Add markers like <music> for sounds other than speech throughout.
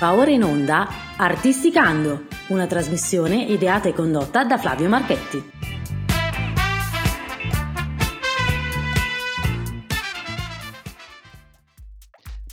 Va ora in onda Artisticando, una trasmissione ideata e condotta da Flavio Marchetti.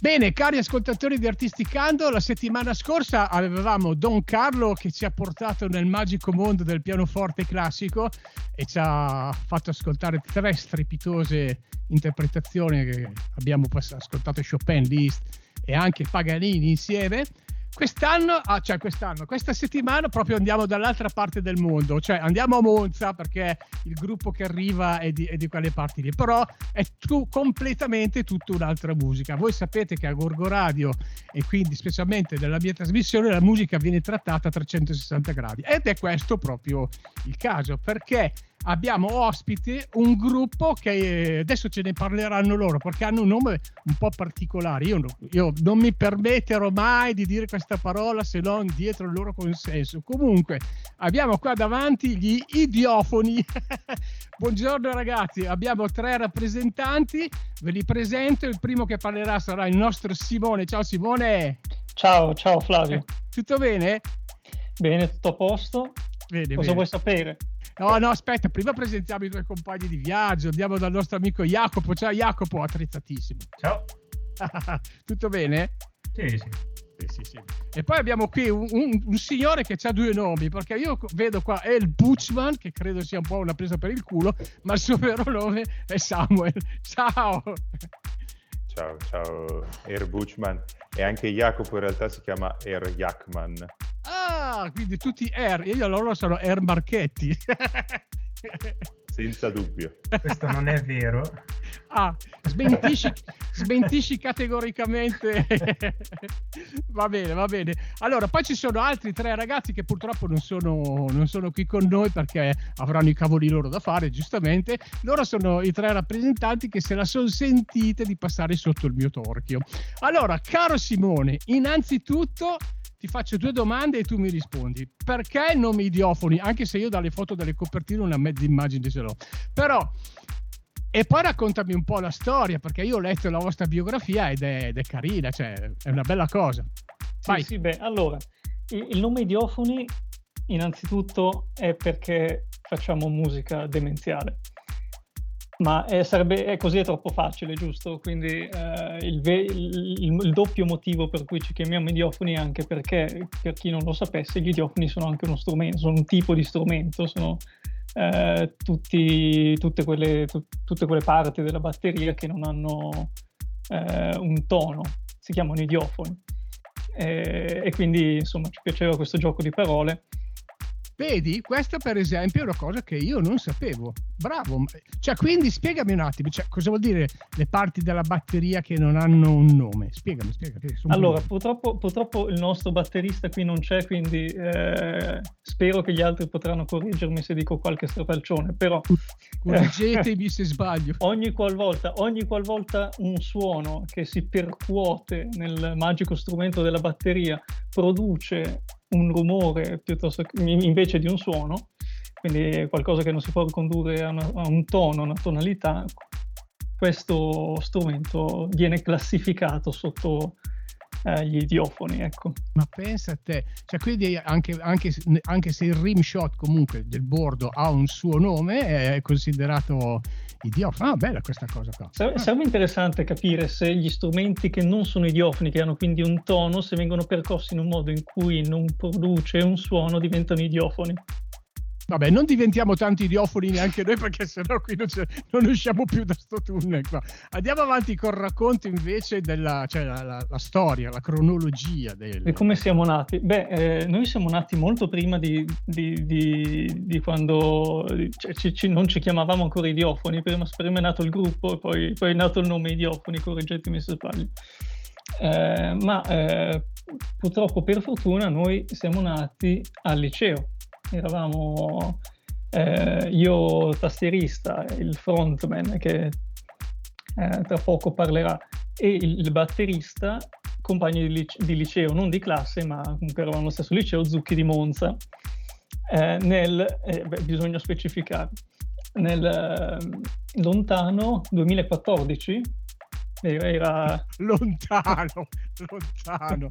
Bene, cari ascoltatori di Artisticando, la settimana scorsa avevamo Don Carlo che ci ha portato nel magico mondo del pianoforte classico e ci ha fatto ascoltare tre strepitose interpretazioni che abbiamo ascoltato Chopin, Liszt e anche Paganini insieme. Quest'anno, ah, cioè quest'anno, questa settimana proprio andiamo dall'altra parte del mondo, cioè andiamo a Monza perché il gruppo che arriva è di, è di quelle parti lì, però è tu, completamente tutta un'altra musica. Voi sapete che a Gorgo Radio e quindi specialmente nella mia trasmissione la musica viene trattata a 360 gradi ed è questo proprio il caso perché abbiamo ospite un gruppo che adesso ce ne parleranno loro perché hanno un nome un po' particolare. Io, io non mi permetterò mai di dire questa parola se non dietro il loro consenso. Comunque, abbiamo qua davanti gli idiofoni. <laughs> Buongiorno ragazzi, abbiamo tre rappresentanti, ve li presento. Il primo che parlerà sarà il nostro Simone. Ciao Simone. Ciao, ciao Flavio. Tutto bene? Bene, tutto a posto. Bene, Cosa bene. vuoi sapere? No, no, aspetta, prima presentiamo i tuoi compagni di viaggio. Andiamo dal nostro amico Jacopo. Ciao Jacopo, attrezzatissimo. Ciao. <laughs> Tutto bene? Sì, sì. Sì, sì, sì. E poi abbiamo qui un, un, un, signore che ha due nomi, perché io vedo qua El Butchman, che credo sia un po' una presa per il culo, ma il suo vero nome è Samuel. Ciao! Ciao, ciao, Er Butchman. E anche Jacopo in realtà si chiama Er Jackman. Ah, quindi tutti Er, io loro sono Er Marchetti. <laughs> Senza dubbio. Questo non è vero. Ah, smentisci, smentisci categoricamente. <laughs> va bene, va bene. Allora, poi ci sono altri tre ragazzi che purtroppo non sono, non sono qui con noi perché avranno i cavoli loro da fare, giustamente. Loro sono i tre rappresentanti che se la sono sentite di passare sotto il mio torchio. Allora, caro Simone, innanzitutto ti faccio due domande e tu mi rispondi. Perché nomi idiofoni? Anche se io dalle foto delle copertine una mezza immagine ce l'ho. Però, e poi raccontami un po' la storia, perché io ho letto la vostra biografia ed è, ed è carina, cioè è una bella cosa. Vai. Sì, sì, beh, allora, il nome idiofoni innanzitutto è perché facciamo musica demenziale ma è, sarebbe, è così è troppo facile, giusto? Quindi eh, il, il, il, doppio motivo per cui ci chiamiamo idiofoni è anche perché, per chi non lo sapesse, gli idiofoni sono anche uno strumento, sono un tipo di strumento, sono eh, tutti, tutte, quelle, tu, tutte, quelle, parti della batteria che non hanno eh, un tono, si chiamano idiofoni. e quindi insomma ci piaceva questo gioco di parole Vedi, questa per esempio è una cosa che io non sapevo. Bravo. Cioè, quindi spiegami un attimo, cioè, cosa vuol dire le parti della batteria che non hanno un nome? Spiegami, spiegami. Allora, purtroppo, purtroppo, il nostro batterista qui non c'è, quindi eh, spero che gli altri potranno correggermi se dico qualche strafalcione, però... Correggetemi se <laughs> sbaglio. Ogni qualvolta, ogni qualvolta un suono che si percuote nel magico strumento della batteria produce un rumore piuttosto che, invece di un suono, quindi qualcosa che non si può ricondurre a, una, a un tono, una tonalità, questo strumento viene classificato sotto eh, gli idiofoni. Ecco. Ma pensa a te, cioè quindi anche, anche, anche, se il rim shot comunque del bordo ha un suo nome, è considerato idiofono. Ah, bella questa cosa qua. Sarebbe, sarebbe interessante capire se gli strumenti che non sono idiofoni, che hanno quindi un tono, se vengono percossi in un modo in cui non produce un suono, diventano idiofoni. Vabbè, non diventiamo tanti idiofoni neanche noi perché sennò qui non, non usciamo più da sto tunnel qua. Andiamo avanti col racconto invece della cioè la, la, la storia, la cronologia. Del... E come siamo nati? Beh, eh, noi siamo nati molto prima di, di, di, di quando cioè, ci, ci, non ci chiamavamo ancora idiofoni, prima, prima è nato il gruppo e poi, poi, è nato il nome idiofoni, correggetemi se sbaglio. Eh, ma eh, purtroppo per fortuna noi siamo nati al liceo eravamo eh, io tastierista, il frontman che eh, tra poco parlerà, e il, batterista, compagni di, lice- di, liceo, non di classe, ma comunque eravamo allo stesso liceo, Zucchi di Monza, eh, nel, eh, beh, bisogna specificare, nel eh, lontano 2014, era... <laughs> Lontano, lontano.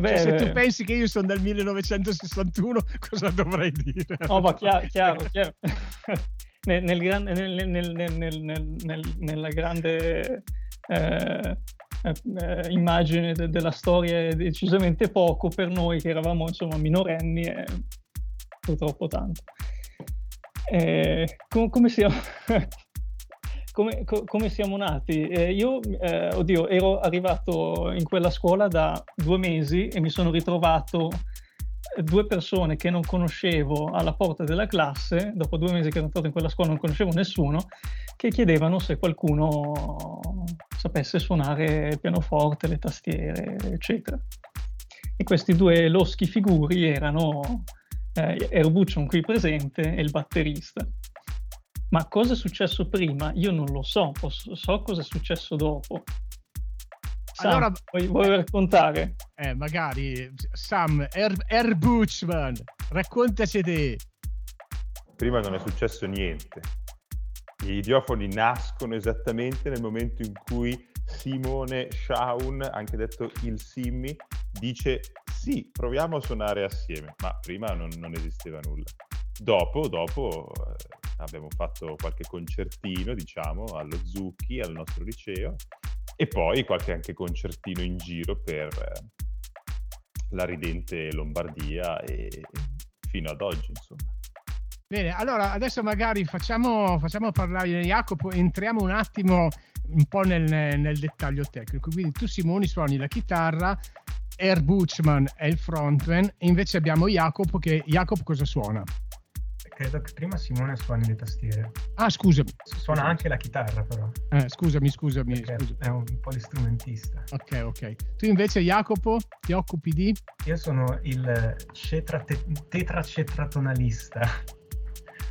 Beh, cioè, se tu pensi che io sono del 1961, <laughs> cosa dovrei dire? Oh, ma chiaro, chiaro, chiaro. nel, nel, nel, nella grande eh, eh, immagine de- della storia è decisamente poco per noi che eravamo insomma minorenni e purtroppo tanto. Eh, com- come, siamo, <laughs> come, co- come, siamo nati? Eh, io, eh, oddio, ero arrivato in quella scuola da due mesi e mi sono ritrovato due persone che non conoscevo alla porta della classe, dopo due mesi che ero entrato in quella scuola non conoscevo nessuno, che chiedevano se qualcuno sapesse suonare il pianoforte, le tastiere, eccetera. E questi due loschi figuri erano eh, Erbuccion qui presente e il batterista. Ma cosa è successo prima? Io non lo so, posso, so cosa è successo dopo. Sam, allora, vuoi, vuoi eh, raccontare? Eh, magari. Sam, Er, er Buchman, raccontaci te. Prima non è successo niente. Gli idiofoni nascono esattamente nel momento in cui Simone Shaun, anche detto il Simmi, dice sì, proviamo a suonare assieme, ma prima non, non esisteva nulla. Dopo, dopo eh, abbiamo fatto qualche concertino, diciamo, allo Zucchi, al nostro liceo, e poi qualche anche concertino in giro per eh, la ridente Lombardia e fino ad oggi, insomma. Bene, allora adesso magari facciamo, facciamo parlare Jacopo, entriamo un attimo un po' nel, nel, dettaglio tecnico. Quindi tu Simoni suoni la chitarra, Er Buchman è il frontman e invece abbiamo Jacopo che Jacopo cosa suona? Credo che prima Simone suoni le tastiere. Ah, scusami. Suona scusami. anche la chitarra, però. Eh, scusami, scusami, scusami. È un po' di strumentista. Ok, ok. Tu invece, Jacopo, ti occupi di? Io sono il cetra te- tetracetratonalista.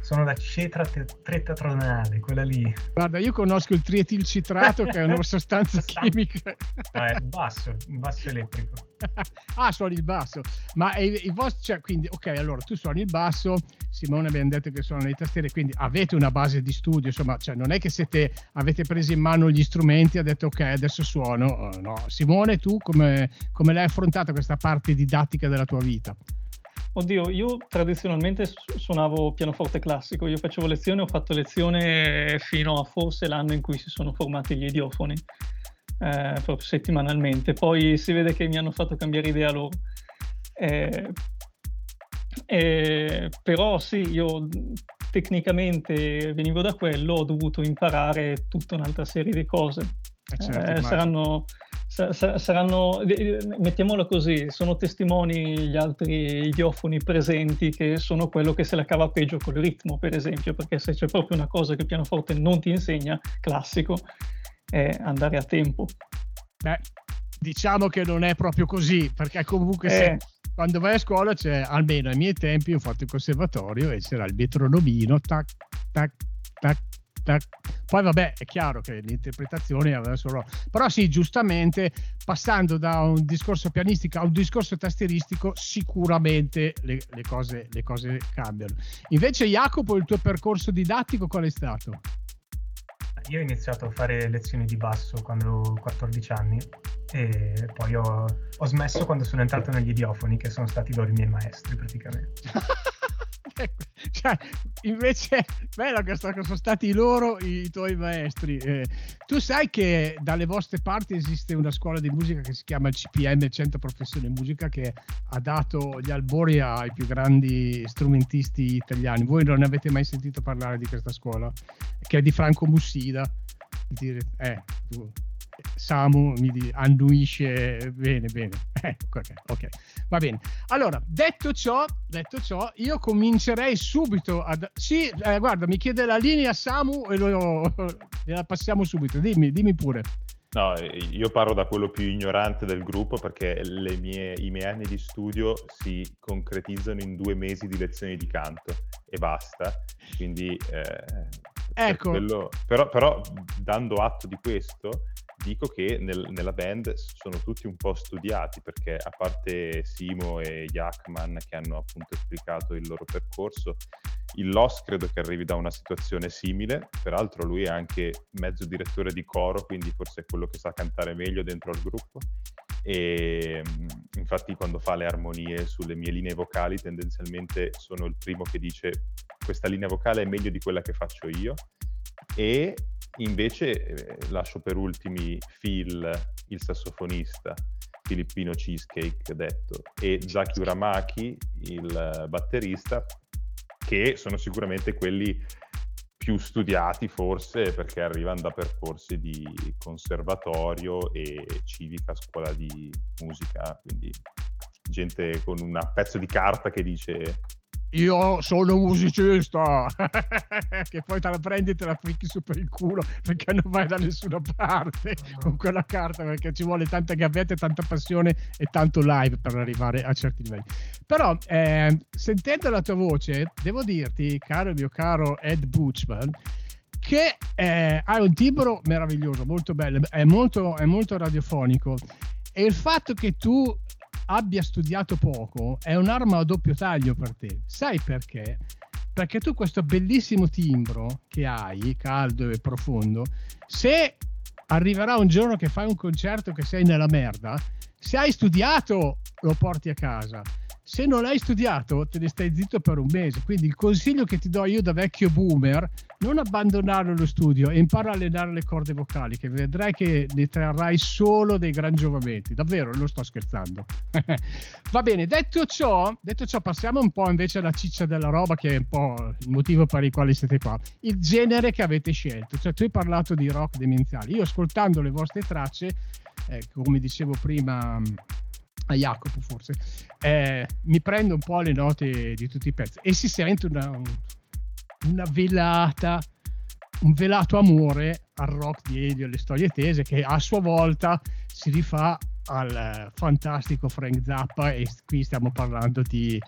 Sono la cetra tetratronale, quella lì. Guarda, io conosco il trietilcitrato che è una <laughs> sostanza chimica. No, è il basso, il basso elettrico. <laughs> ah, suoni il basso. Ma i, vostri, cioè, quindi, ok, allora tu suoni il basso, Simone abbiamo detto che suona le tastiere, quindi avete una base di studio, insomma, cioè non è che siete, avete preso in mano gli strumenti e avete detto ok, adesso suono. Uh, no. Simone, tu come, come l'hai affrontata questa parte didattica della tua vita? Oddio, io tradizionalmente suonavo pianoforte classico, io facevo lezione, ho fatto lezione fino a forse l'anno in cui si sono formati gli idiofoni, eh, proprio settimanalmente, poi si vede che mi hanno fatto cambiare idea loro. Eh, eh, però sì, io tecnicamente venivo da quello, ho dovuto imparare tutta un'altra serie di cose. Eh, certo, saranno saranno, mettiamola così, sono testimoni gli altri idiofoni presenti che sono quello che se la cava peggio col ritmo, per esempio, perché se c'è proprio una cosa che il pianoforte non ti insegna, classico, è andare a tempo. Beh, diciamo che non è proprio così, perché comunque eh. se, quando vai a scuola c'è, almeno ai miei tempi, ho fatto il conservatorio e c'era il metronomino, tac, tac, tac, poi vabbè, è chiaro che l'interpretazione aveva solo... Però sì, giustamente, passando da un discorso pianistico a un discorso tastieristico, sicuramente le, le, cose, le cose cambiano. Invece Jacopo, il tuo percorso didattico qual è stato? Io ho iniziato a fare lezioni di basso quando avevo 14 anni e poi ho, ho smesso quando sono entrato negli idiofoni, che sono stati loro i miei maestri praticamente. <laughs> cioè, invece, bello che sono stati loro i tuoi maestri. Eh, tu sai che dalle vostre parti esiste una scuola di musica che si chiama CPM, Centro Professione Musica, che ha dato gli albori ai più grandi strumentisti italiani. Voi non avete mai sentito parlare di questa scuola, che è di Franco Mussida. Dire, eh, Samu mi annuisce bene, bene. Eh, okay, ok, va bene. Allora, detto ciò, detto ciò, io comincerei subito ad... Sì, eh, guarda, mi chiede la linea Samu e lo, la passiamo subito. Dimmi, dimmi pure. No, io parlo da quello più ignorante del gruppo perché mie, i miei anni di studio si concretizzano in due mesi di lezioni di canto e basta. Quindi, eh, ecco. Quello, però, però, dando atto di questo, dico che nel, nella band sono tutti un po' studiati perché a parte Simo e Jackman che hanno appunto esplicato il loro percorso, il Loss credo che arrivi da una situazione simile, peraltro lui è anche mezzo direttore di coro, quindi forse è quello che sa cantare meglio dentro al gruppo. e mm, infatti quando fa le armonie sulle mie linee vocali tendenzialmente sono il primo che dice questa linea vocale è meglio di quella che faccio io e invece eh, lascio per ultimi Phil, il sassofonista, filippino cheesecake detto, e Zaki Uramaki, il batterista, che sono sicuramente quelli più studiati forse perché arrivano da percorsi di conservatorio e civica scuola di musica, quindi gente con un pezzo di carta che dice io sono musicista, <laughs> che poi te la prendi e te la ficchi su per il culo perché non vai da nessuna parte con quella carta perché ci vuole tanta gavetta, tanta passione e tanto live per arrivare a certi livelli. Però eh, sentendo la tua voce, devo dirti, caro mio caro Ed Butchman, che eh, hai un timbro meraviglioso, molto bello, è molto, è molto radiofonico. E il fatto che tu abbia studiato poco è un'arma a doppio taglio per te. Sai perché? Perché tu questo bellissimo timbro che hai, caldo e profondo, se arriverà un giorno che fai un concerto che sei nella merda, se hai studiato lo porti a casa se non hai studiato te ne stai zitto per un mese. Quindi il consiglio che ti do io da vecchio boomer non abbandonare lo studio e impara a allenare le corde vocali che vedrai che ne trarrai solo dei gran giovamenti. Davvero non sto scherzando. <laughs> Va bene detto ciò detto ciò passiamo un po' invece alla ciccia della roba che è un po' il motivo per il quale siete qua. Il genere che avete scelto. Cioè tu hai parlato di rock demenziali io ascoltando le vostre tracce eh, come dicevo prima a Jacopo forse, eh, mi prendo un po' le note di tutti i pezzi. E si sente una, una velata, un velato amore al rock di Elio e alle storie tese che a sua volta si rifà al fantastico Frank Zappa. E qui stiamo parlando di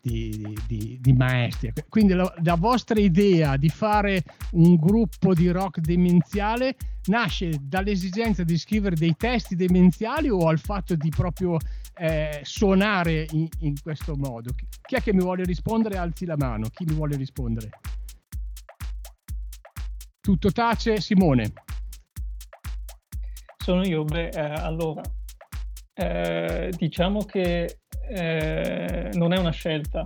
di, di, di maestri. Quindi la, la, vostra idea di fare un gruppo di rock demenziale nasce dall'esigenza di scrivere dei testi demenziali o al fatto di proprio eh, suonare in, in, questo modo? Chi è che mi vuole rispondere? Alzi la mano. Chi mi vuole rispondere? Tutto tace, Simone. Sono io. Beh, eh, allora, eh, diciamo che eh, non è una scelta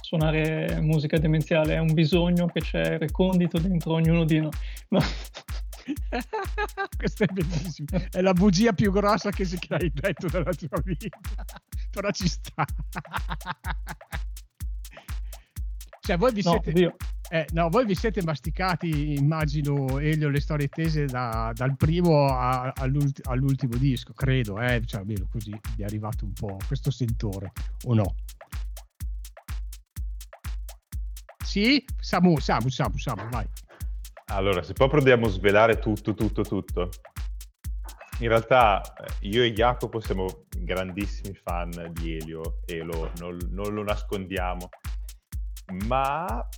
suonare musica demenziale, è un bisogno che c'è recondito dentro ognuno di noi. <laughs> No. <laughs> Questo è bellissimo, è la bugia più grossa che, che hai detto nella tua vita, però ci sta. cioè voi vi no, siete... Eh, no, voi vi siete masticati, immagino, Elio, le storie tese da, dal primo a, all'ult- all'ultimo disco, credo, eh? cioè, almeno così vi è arrivato un po' questo sentore, o no? Sì? Samu, Samu, Samu, Samu, vai. Allora, se proprio dobbiamo svelare tutto, tutto, tutto. In realtà eh, io e Jacopo siamo grandissimi fan di Elio e lo, non, non lo nascondiamo, ma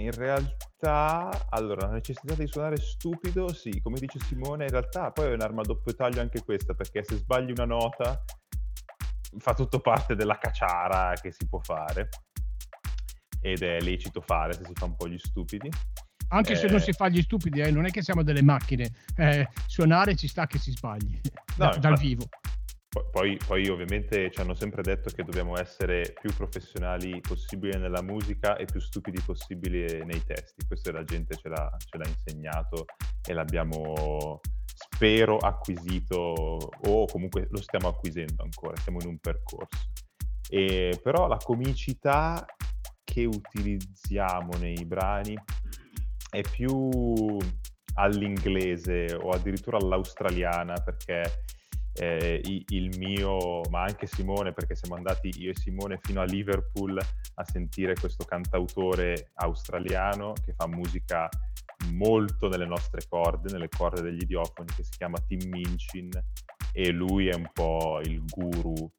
in realtà, allora, la necessità di suonare stupido, sì, come dice Simone, in realtà poi è un'arma a doppio taglio anche questa, perché se sbagli una nota fa tutto parte della cacciara che si può fare. Ed è lecito fare se si fa un po' gli stupidi. Anche eh, se non si fa gli stupidi, eh, non è che siamo delle macchine, eh, suonare ci sta che si sbagli. No, da, dal vivo. Poi, poi, ovviamente ci hanno sempre detto che dobbiamo essere più professionali possibile nella musica e più stupidi possibile nei testi. Questo la gente ce l'ha, ce l'ha insegnato e l'abbiamo, spero, acquisito o comunque lo stiamo acquisendo ancora, siamo in un percorso. E, però la comicità che utilizziamo nei brani è più all'inglese o addirittura all'australiana perché eh, il mio, ma anche Simone, perché siamo andati io e Simone fino a Liverpool a sentire questo cantautore australiano che fa musica molto nelle nostre corde, nelle corde degli idiofoni, che si chiama Tim Minchin e lui è un po' il guru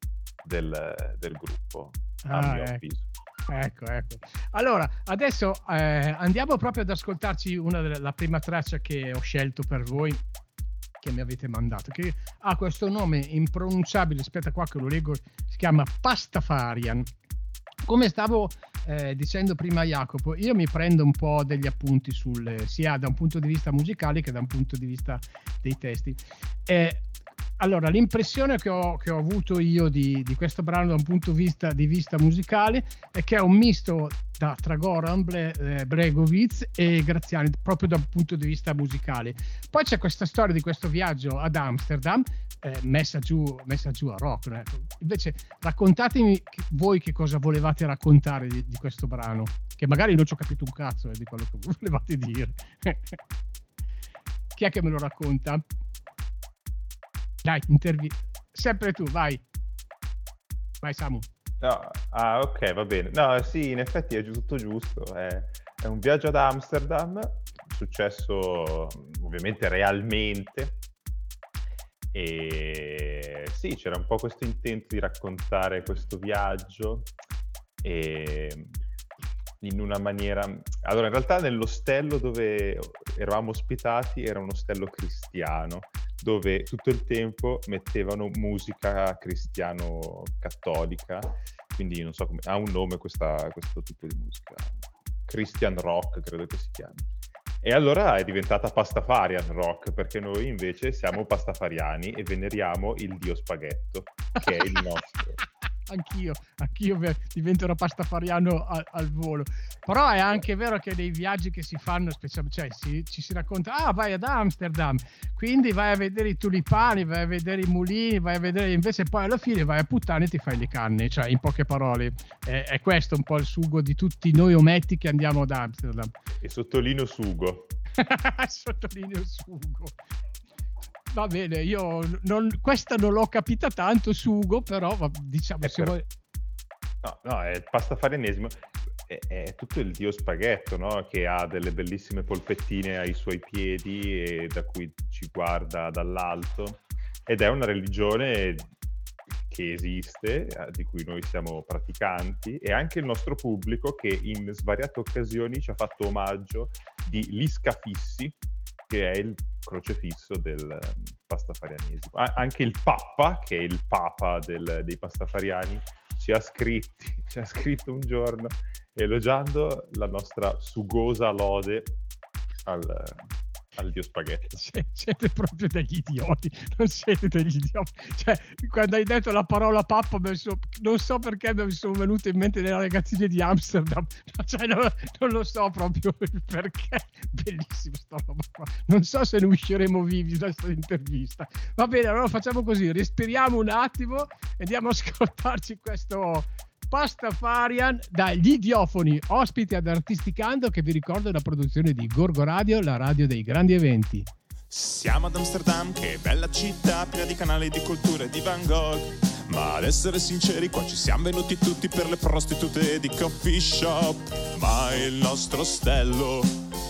del, del gruppo, a ah, mio ecco. avviso. Ecco, ecco. Allora, adesso eh, andiamo proprio ad ascoltarci una delle, la prima traccia che ho scelto per voi che mi avete mandato, che ha questo nome impronunciabile, aspetta qua che lo leggo, si chiama Pastafarian. Come stavo eh, dicendo prima Jacopo, io mi prendo un po' degli appunti sul, sia da un punto di vista musicale che da un punto di vista dei testi. Eh, allora, l'impressione che ho, che ho avuto io di, di, questo brano da un punto di vista, di vista musicale è che è un misto da, tra Goran Ble, eh, Bregovic e Graziani, proprio da un punto di vista musicale. Poi c'è questa storia di questo viaggio ad Amsterdam, eh, messa, giù, messa giù a rock. Eh. Invece, raccontatemi voi che cosa volevate raccontare di, di questo brano, che magari non ci ho capito un cazzo eh, di quello che <laughs> volevate dire. Chi è che me lo racconta? Dai, intervi. Sempre tu, vai. Vai Samu. No, ah, ok, va bene. No, sì, in effetti è tutto giusto. È, è un viaggio ad Amsterdam, successo ovviamente realmente. E sì, c'era un po' questo intento di raccontare questo viaggio e in una maniera... Allora, in realtà nell'ostello dove eravamo ospitati era un ostello cristiano, dove tutto il tempo mettevano musica cristiano-cattolica, quindi non so come... ha un nome questa, questo tipo di musica, Christian Rock credo che si chiami. E allora è diventata pastafarian rock, perché noi invece siamo pastafariani e veneriamo il dio spaghetto, che è il <laughs> nostro anch'io, anch'io diventerò pastafariano al, al, volo. Però è anche vero che nei viaggi che si fanno, specialmente, cioè si, ci si racconta, ah vai ad Amsterdam, quindi vai a vedere i tulipani, vai a vedere i mulini, vai a vedere, invece poi alla fine vai a puttane e ti fai le canne, cioè in poche parole è, è questo un po' il sugo di tutti noi ometti che andiamo ad Amsterdam. E sottolineo sugo. <laughs> sottolineo sugo va bene, io non, questa non l'ho capita tanto, Sugo, però va, diciamo eh, se vuoi... No, no, è il pastafarianesimo, è, è, tutto il dio spaghetto, no? Che ha delle bellissime polpettine ai suoi piedi e da cui ci guarda dall'alto. Ed è una religione che esiste, eh, di cui noi siamo praticanti, e anche il nostro pubblico che in svariate occasioni ci ha fatto omaggio di Liscafissi, che è il crocefisso del ehm, pastafarianesimo. anche il Papa, che è il Papa del, dei pastafariani, ci ha, scritti, <laughs> ci ha scritto un giorno elogiando la nostra sugosa lode al, al dio spaghetto. <laughs> siete proprio degli idioti, non siete degli idioti. Cioè, quando hai detto la parola pappa, so, non so perché mi sono venute in mente le ragazzine di Amsterdam. Cioè, non, non, lo so proprio perché. Bellissima sta roba qua. Non so se ne usciremo vivi da questa intervista. Va bene, allora facciamo così, respiriamo un attimo e andiamo a ascoltarci questo Pastafarian dagli idiofoni, ospiti ad Artisticando che vi ricordo la produzione di Gorgo Radio, la radio dei grandi eventi. Siamo ad Amsterdam, che bella città, piena di canali di cultura e di Van Gogh. Ma ad essere sinceri, qua ci siamo venuti tutti per le prostitute di coffee shop. Ma il nostro ostello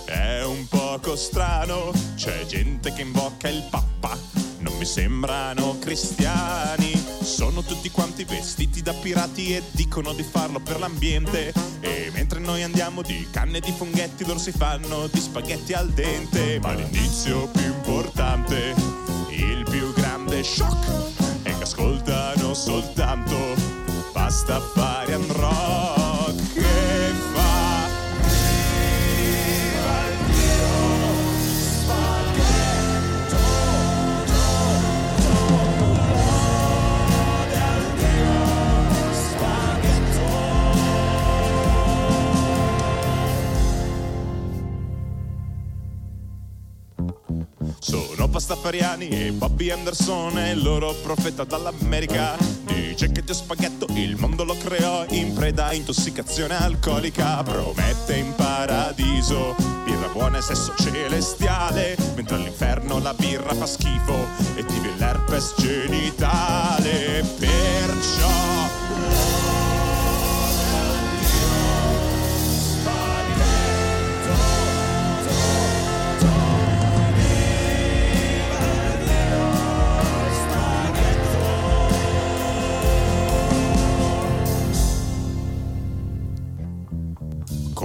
è un poco strano, c'è gente che invoca il pappa, non mi sembrano cristiani sono tutti quanti vestiti da pirati e dicono di farlo per l'ambiente. E mentre noi andiamo di canne di funghetti, loro si fanno di spaghetti al dente. Ma l'indizio più importante, il più grande shock, è che ascoltano soltanto basta fare and rock. Pastafariani e Bobby Anderson è il loro profeta dall'America. Dice che Dio Spaghetto il mondo lo creò in preda a intossicazione alcolica. Promette in paradiso birra buona e sesso celestiale, mentre all'inferno la birra fa schifo e ti l'herpes genitale. Perciò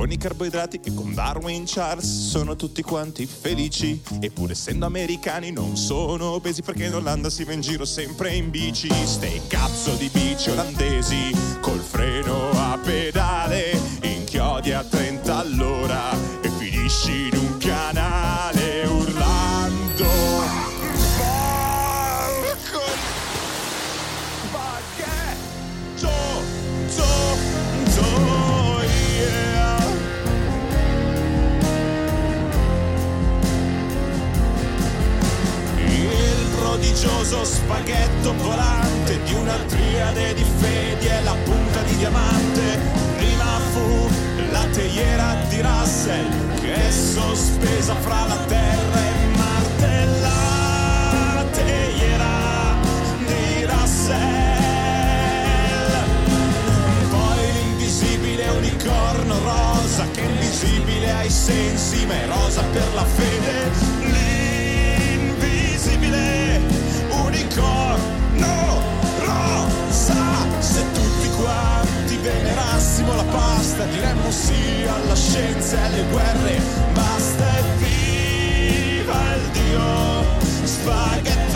con i carboidrati e con Darwin Charles. Sono tutti quanti felici. Eppure essendo americani non sono obesi perché in Olanda si va in giro sempre in bici. Ste cazzo di bici olandesi col freno a pedale inchiodi a 30 all'ora grosso spaghetto volante di una triade di fedi e la punta di diamante. Prima fu la teiera di Russell che è sospesa fra la terra e Marte. La teiera di Russell. Poi l'invisibile unicorno rosa che è invisibile ai sensi ma è rosa per la fede. L'invisibile unicorno rosa. Se tutti quanti venerassimo la pasta diremmo sì alla scienza e alle guerre. Basta e viva il dio spaghetto.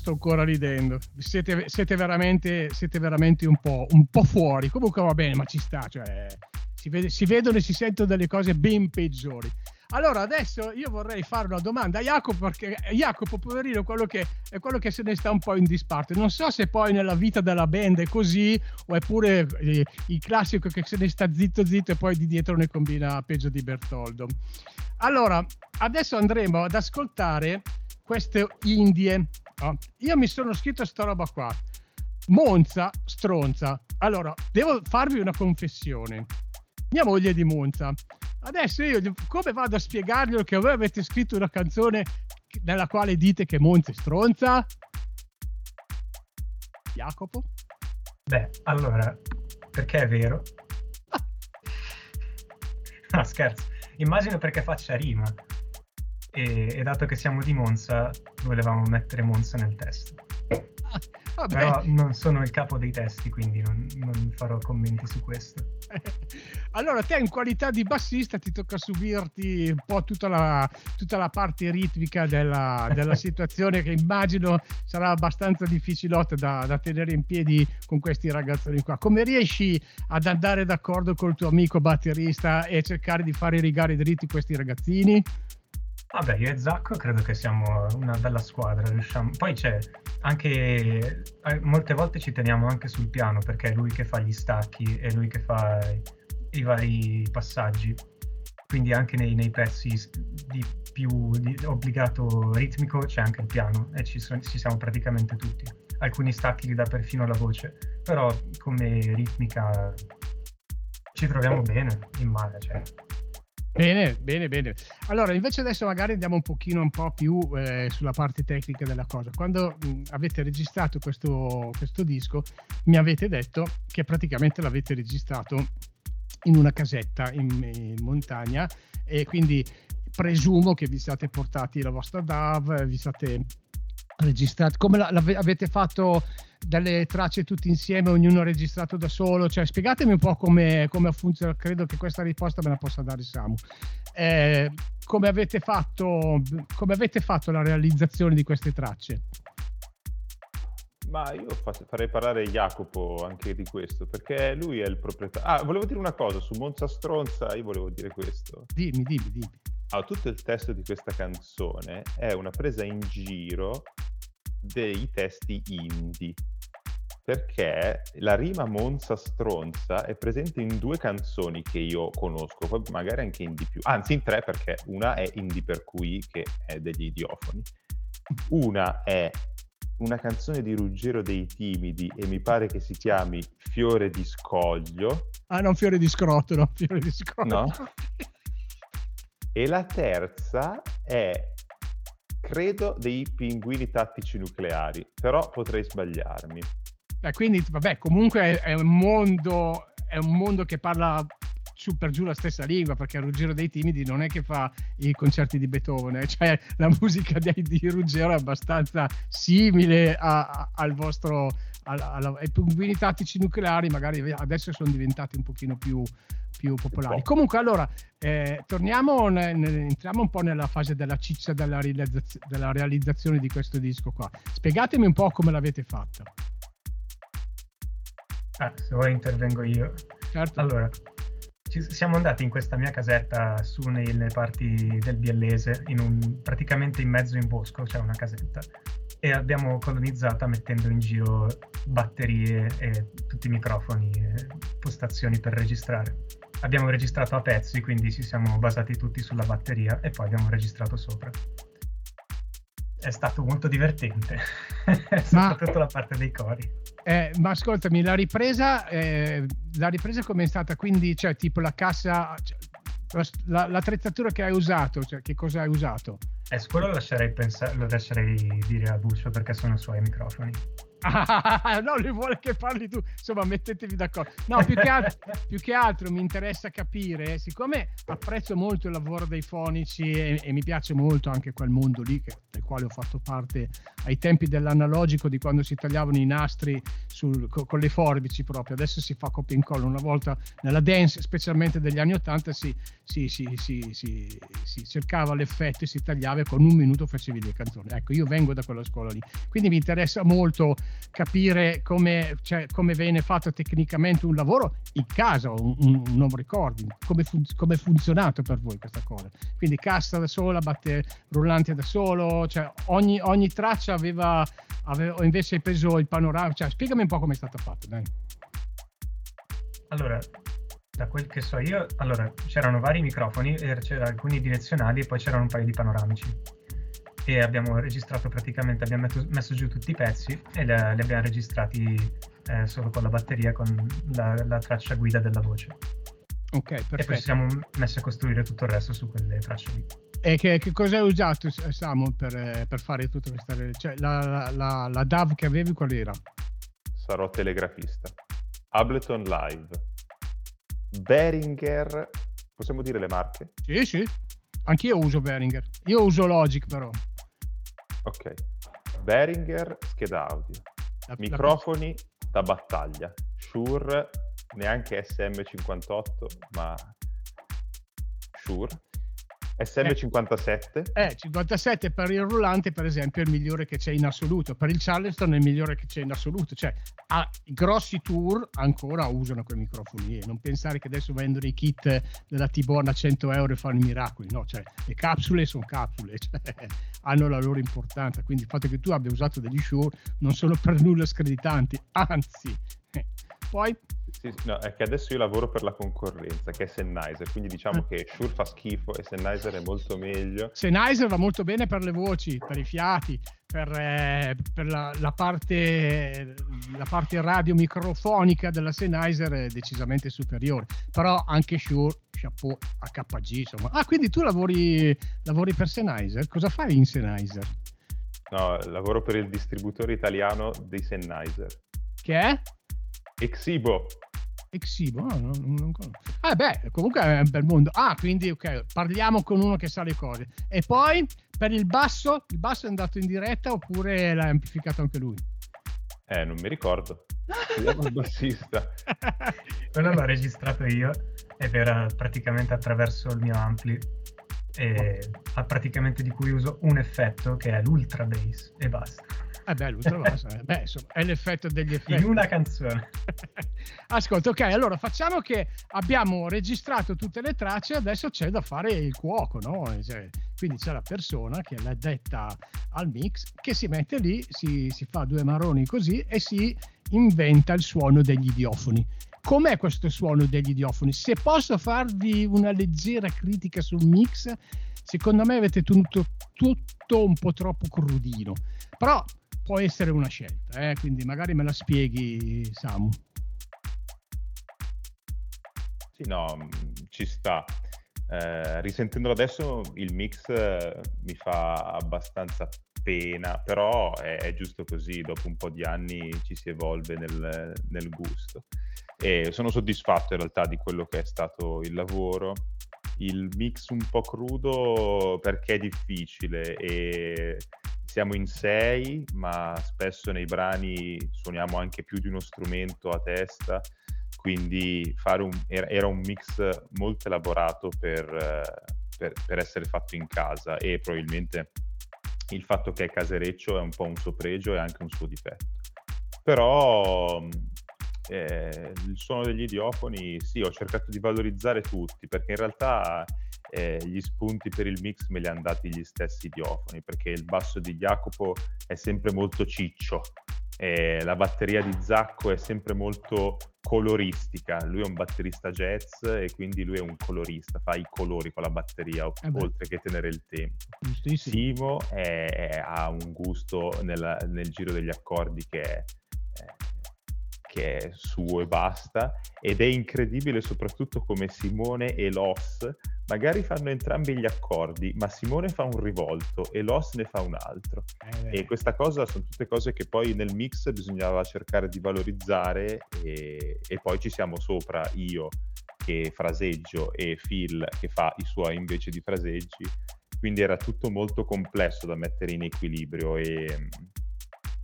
Sto ancora ridendo. Siete, siete veramente, siete veramente un, po', un po' fuori. Comunque va bene, ma ci sta. Cioè, si, vede- si vedono e si sentono delle cose ben peggiori. Allora, adesso io vorrei fare una domanda a Jacopo, perché Jacopo, poverino, quello che, è quello che se ne sta un po' in disparte. Non so se poi nella vita della band è così, o è pure eh, il classico che se ne sta zitto zitto e poi di dietro ne combina peggio di Bertoldo. Allora, adesso andremo ad ascoltare queste Indie. No? Io mi sono scritto sta roba qua. Monza, stronza. Allora, devo farvi una confessione. Mia moglie è di Monza. Adesso io come vado a spiegarglielo che voi avete scritto una canzone nella quale dite che Monza è stronza? Jacopo? Beh, allora, perché è vero? No, <laughs> scherzo. Immagino perché faccia rima. E, e dato che siamo di Monza, volevamo mettere Monza nel testo. Ah, vabbè. Però non sono il capo dei testi, quindi non, non farò commenti su questo. <laughs> Allora, te in qualità di bassista ti tocca subirti un po' tutta la, tutta la parte ritmica della, della <laughs> situazione che immagino sarà abbastanza difficilotta da, da tenere in piedi con questi ragazzoni qua. Come riesci ad andare d'accordo col tuo amico batterista e cercare di fare rigare dritti questi ragazzini? Vabbè, io e Zacco credo che siamo una bella squadra. Riusciamo... Poi c'è anche. eh, Molte volte ci teniamo anche sul piano perché è lui che fa gli stacchi, è lui che fa i, vari passaggi. Quindi anche nei, nei pezzi di più di obbligato ritmico c'è anche il piano e ci, sono- ci siamo praticamente tutti. Alcuni stacchi li dà perfino la voce, però come ritmica ci troviamo bene in male. Cioè. Bene, bene, bene. Allora, invece adesso magari andiamo un pochino un po' più eh, sulla parte tecnica della cosa. Quando mh, avete registrato questo, questo disco, mi avete detto che praticamente l'avete registrato in una casetta in, in montagna e quindi presumo che vi siate portati la vostra DAV, vi siate registrati. Come la- avete fatto delle tracce tutti insieme, ognuno registrato da solo? Cioè, spiegatemi un po' come, come funziona. Credo che questa risposta me la possa dare Samu. Eh, come, avete fatto, come avete fatto la realizzazione di queste tracce? Ma io fa- farei parlare Jacopo anche di questo, perché lui è il proprietario. Ah, volevo dire una cosa su Monza Stronza, io volevo dire questo. Dimmi, dimmi, dimmi. Allora, tutto il testo di questa canzone è una presa in giro dei testi indie. Perché la rima Monza Stronza è presente in due canzoni che io conosco, poi magari anche in di più, anzi in tre perché una è Indie per cui che è degli idiofoni, una è una canzone di Ruggero dei Timidi e mi pare che si chiami Fiore di Scoglio, Ah, non fiore di scrotto, no, fiore di scrotto. No? <laughs> E la terza è, credo, dei pinguini tattici nucleari, però potrei sbagliarmi. Eh, quindi, vabbè, comunque è, è, un mondo, è un mondo che parla su per giù la stessa lingua, perché Ruggero dei Timidi non è che fa i concerti di Beethoven, eh? cioè la <laughs> musica di, di Ruggero è abbastanza simile a, a, al vostro, ai pinguini tattici nucleari, magari adesso sono diventati un pochino più, più popolari. Comunque, allora, eh, torniamo, ne, ne, entriamo un po' nella fase della ciccia della, realizzazione, della realizzazione di questo disco qua. Spiegatemi un po' come l'avete fatta. Ah, se vuoi intervengo io. Certo. Allora, ci siamo andati in questa mia casetta su nelle parti del Biellese, in un, praticamente in mezzo in bosco, c'è una casetta, e abbiamo colonizzata mettendo in giro batterie e tutti i microfoni e postazioni per registrare. Abbiamo registrato a pezzi, quindi ci siamo basati tutti sulla batteria e poi abbiamo registrato sopra è stato molto divertente, <laughs> soprattutto la parte dei cori. Eh, ma ascoltami, la ripresa, eh, la ripresa come è stata? Quindi, cioè, tipo la cassa, cioè, la, l'attrezzatura che hai usato, cioè, che cosa hai usato? Eh, quello lascerei, pensare, lo lascerei dire a Buccio perché sono i suoi microfoni. Ah, <laughs> no, lui vuole che parli tu. Insomma, mettetevi d'accordo. No, più che, altro, più che altro mi interessa capire, siccome apprezzo molto il lavoro dei fonici e, e mi piace molto anche quel mondo lì che, del quale ho fatto parte ai tempi dell'analogico di quando si tagliavano i nastri sul, con, con, le forbici proprio. Adesso si fa copia e incolla. Una volta nella dance, specialmente degli anni 80, si, si, si, si cercava l'effetto e si tagliava e con un minuto facevi le canzoni. Ecco, io vengo da quella scuola lì. Quindi mi interessa molto capire come, cioè, come viene fatto tecnicamente un lavoro in casa, un, un, home recording, come, fun- come è funzionato per voi questa cosa. Quindi cassa da sola, batte rullante da solo, cioè ogni, ogni traccia aveva, aveva, invece preso il panorama, cioè spiegami un po' come è stata fatta. Dai. Allora, da quel che so io, allora c'erano vari microfoni, c'erano alcuni direzionali e poi c'erano un paio di panoramici e abbiamo registrato praticamente, abbiamo messo, messo giù tutti i pezzi e li abbiamo registrati eh, solo con la batteria, con la, la, traccia guida della voce. Ok, perfetto. E poi ci siamo messi a costruire tutto il resto su quelle tracce lì. E che, che cosa hai usato, Samu, per, per fare tutta questa... Cioè, la, la, la DAV che avevi qual era? Sarò telegrafista. Ableton Live. Behringer... Possiamo dire le marche? Sì, sì. Anch'io uso Behringer. Io uso Logic però. Ok. Behringer, scheda audio. La, Microfoni la... da battaglia. Shure, neanche SM58, ma Shure. SM57? Eh, 57 per il rullante, per esempio, è il migliore che c'è in assoluto. Per il Charleston è il migliore che c'è in assoluto. Cioè, i grossi tour ancora usano quei microfoni e non pensare che adesso vendono i kit della T-Born a 100 euro e fanno i miracoli. No, cioè, le capsule sono capsule, <laughs> cioè, hanno la loro importanza. Quindi il fatto che tu abbia usato degli Shure non sono per nulla screditanti, anzi. Eh. Poi sì, no, è che adesso io lavoro per la concorrenza, che è Sennheiser, quindi diciamo che Shure fa schifo e Sennheiser è molto meglio. Sennheiser va molto bene per le voci, per i fiati, per, eh, per la, la, parte, la parte radio microfonica della Sennheiser è decisamente superiore, però anche Shure, chapeau, HG, insomma. Ah, quindi tu lavori, lavori per Sennheiser? Cosa fai in Sennheiser? No, lavoro per il distributore italiano dei Sennheiser. Che è? Exibo. Exibo, no, non, non Ah, beh, comunque è un bel mondo. Ah, quindi ok, parliamo con uno che sa le cose. E poi per il basso, il basso è andato in diretta oppure l'ha amplificato anche lui? Eh, non mi ricordo. <laughs> Vediamo il bassista. <laughs> Quello l'ho registrato io ed era praticamente attraverso il mio ampli e praticamente di cui uso un effetto che è l'ultra bass e basta. Eh beh, l'ultra bass, eh. beh, insomma, è l'effetto degli effetti. In una canzone. <laughs> Ascolta, ok, allora facciamo che abbiamo registrato tutte le tracce, adesso c'è da fare il cuoco, no? Cioè, quindi c'è la persona che è l'addetta al mix che si mette lì, si, si fa due maroni così e si inventa il suono degli idiofoni. Com'è questo suono degli idiofoni? Se posso farvi una leggera critica sul mix, secondo me avete tenuto tutto un po' troppo crudino. Però può essere una scelta, eh? quindi magari me la spieghi, Samu. Sì, no, ci sta. Eh, risentendolo adesso il mix eh, mi fa abbastanza pena, però è, è, giusto così, dopo un po' di anni ci si evolve nel, nel gusto. E sono soddisfatto in realtà di quello che è stato il lavoro. Il mix un po' crudo perché è difficile e siamo in sei, ma spesso nei brani suoniamo anche più di uno strumento a testa quindi un, era, un mix molto elaborato per, per, per, essere fatto in casa e probabilmente il fatto che è casereccio è un po' un suo pregio e anche un suo difetto. Però eh, il suono degli idiofoni, sì, ho cercato di valorizzare tutti perché in realtà eh, gli spunti per il mix me li hanno dati gli stessi idiofoni perché il basso di Jacopo è sempre molto ciccio eh, la batteria di Zacco è sempre molto coloristica, lui è un batterista jazz e quindi lui è un colorista, fa i colori con la batteria eh oltre che tenere il tempo. Simo è, è, ha un gusto nella, nel giro degli accordi che è, che è suo e basta ed è incredibile soprattutto come Simone e Los magari fanno entrambi gli accordi, ma Simone fa un rivolto e Los ne fa un altro. Eh, e questa cosa sono tutte cose che poi nel mix bisognava cercare di valorizzare e, e poi ci siamo sopra io che fraseggio e Phil che fa i suoi invece di fraseggi. Quindi era tutto molto complesso da mettere in equilibrio e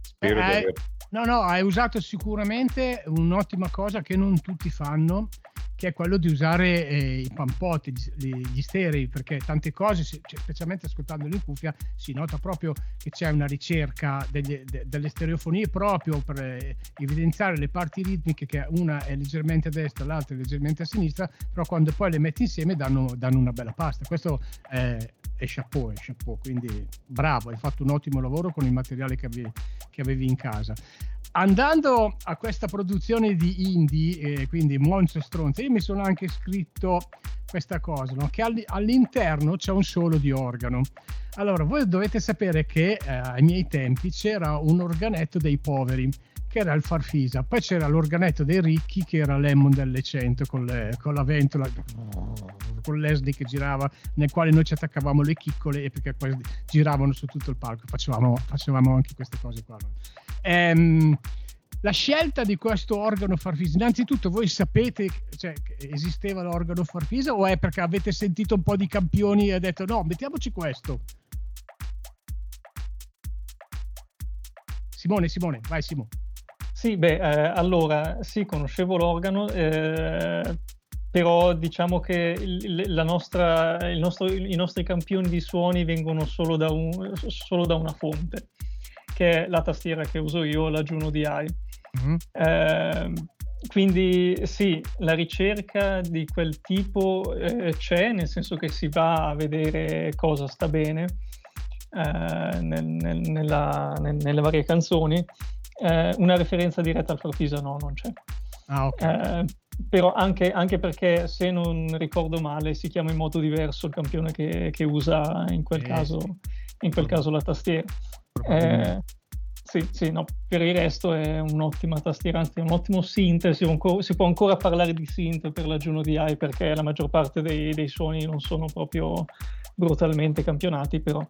spero eh, di aver... No, no, hai usato sicuramente un'ottima cosa che non tutti fanno che è quello di usare eh, i pampotti, gli, gli sterei, perché tante cose, cioè, specialmente ascoltandolo in cuffia, si nota proprio che c'è una ricerca degli, de, delle stereofonie proprio per eh, evidenziare le parti ritmiche, che una è leggermente a destra, l'altra è leggermente a sinistra, però quando poi le metti insieme danno, danno una bella pasta. Questo è, è chapeau, è chapeau, quindi bravo, hai fatto un ottimo lavoro con il materiale che avevi, che avevi in casa andando a questa produzione di indie, eh, quindi Monzo Stronza, io mi sono anche scritto questa cosa, no? che all'interno c'è un solo di organo. Allora, voi dovete sapere che eh, ai miei tempi c'era un organetto dei poveri, che era il Farfisa, poi c'era l'organetto dei ricchi, che era l'Emmon delle 100, con, le, con la ventola, con l'ESD che girava, nel quale noi ci attaccavamo le chiccole e perché poi giravano su tutto il palco, facevamo, facevamo anche queste cose qua. Ehm, la scelta di questo organo farfisa, innanzitutto voi sapete cioè, che esisteva l'organo farfisa o è perché avete sentito un po' di campioni e avete detto no, mettiamoci questo? Simone, Simone, vai Simone. Sì, beh, eh, allora, sì, conoscevo l'organo, eh, però diciamo che il, la nostra, il nostro, i nostri campioni di suoni vengono solo da, un, solo da una fonte che è la tastiera che uso io, la Juno DI. Mm-hmm. Eh, quindi sì, la ricerca di quel tipo eh, c'è, nel senso che si va a vedere cosa sta bene eh, nel, nel, nella, nel, nelle varie canzoni. Eh, una referenza diretta al Farfisa no, non c'è. Ah, okay. Eh, però anche, anche, perché se non ricordo male si chiama in modo diverso il campione che, che usa in quel, caso, in quel caso la tastiera. Eh, sì, sì, no, per il resto è un'ottima tastiera, anzi è un ottimo synth, si, si, può ancora parlare di synth per la Juno DI perché la maggior parte dei, dei suoni non sono proprio brutalmente campionati, però...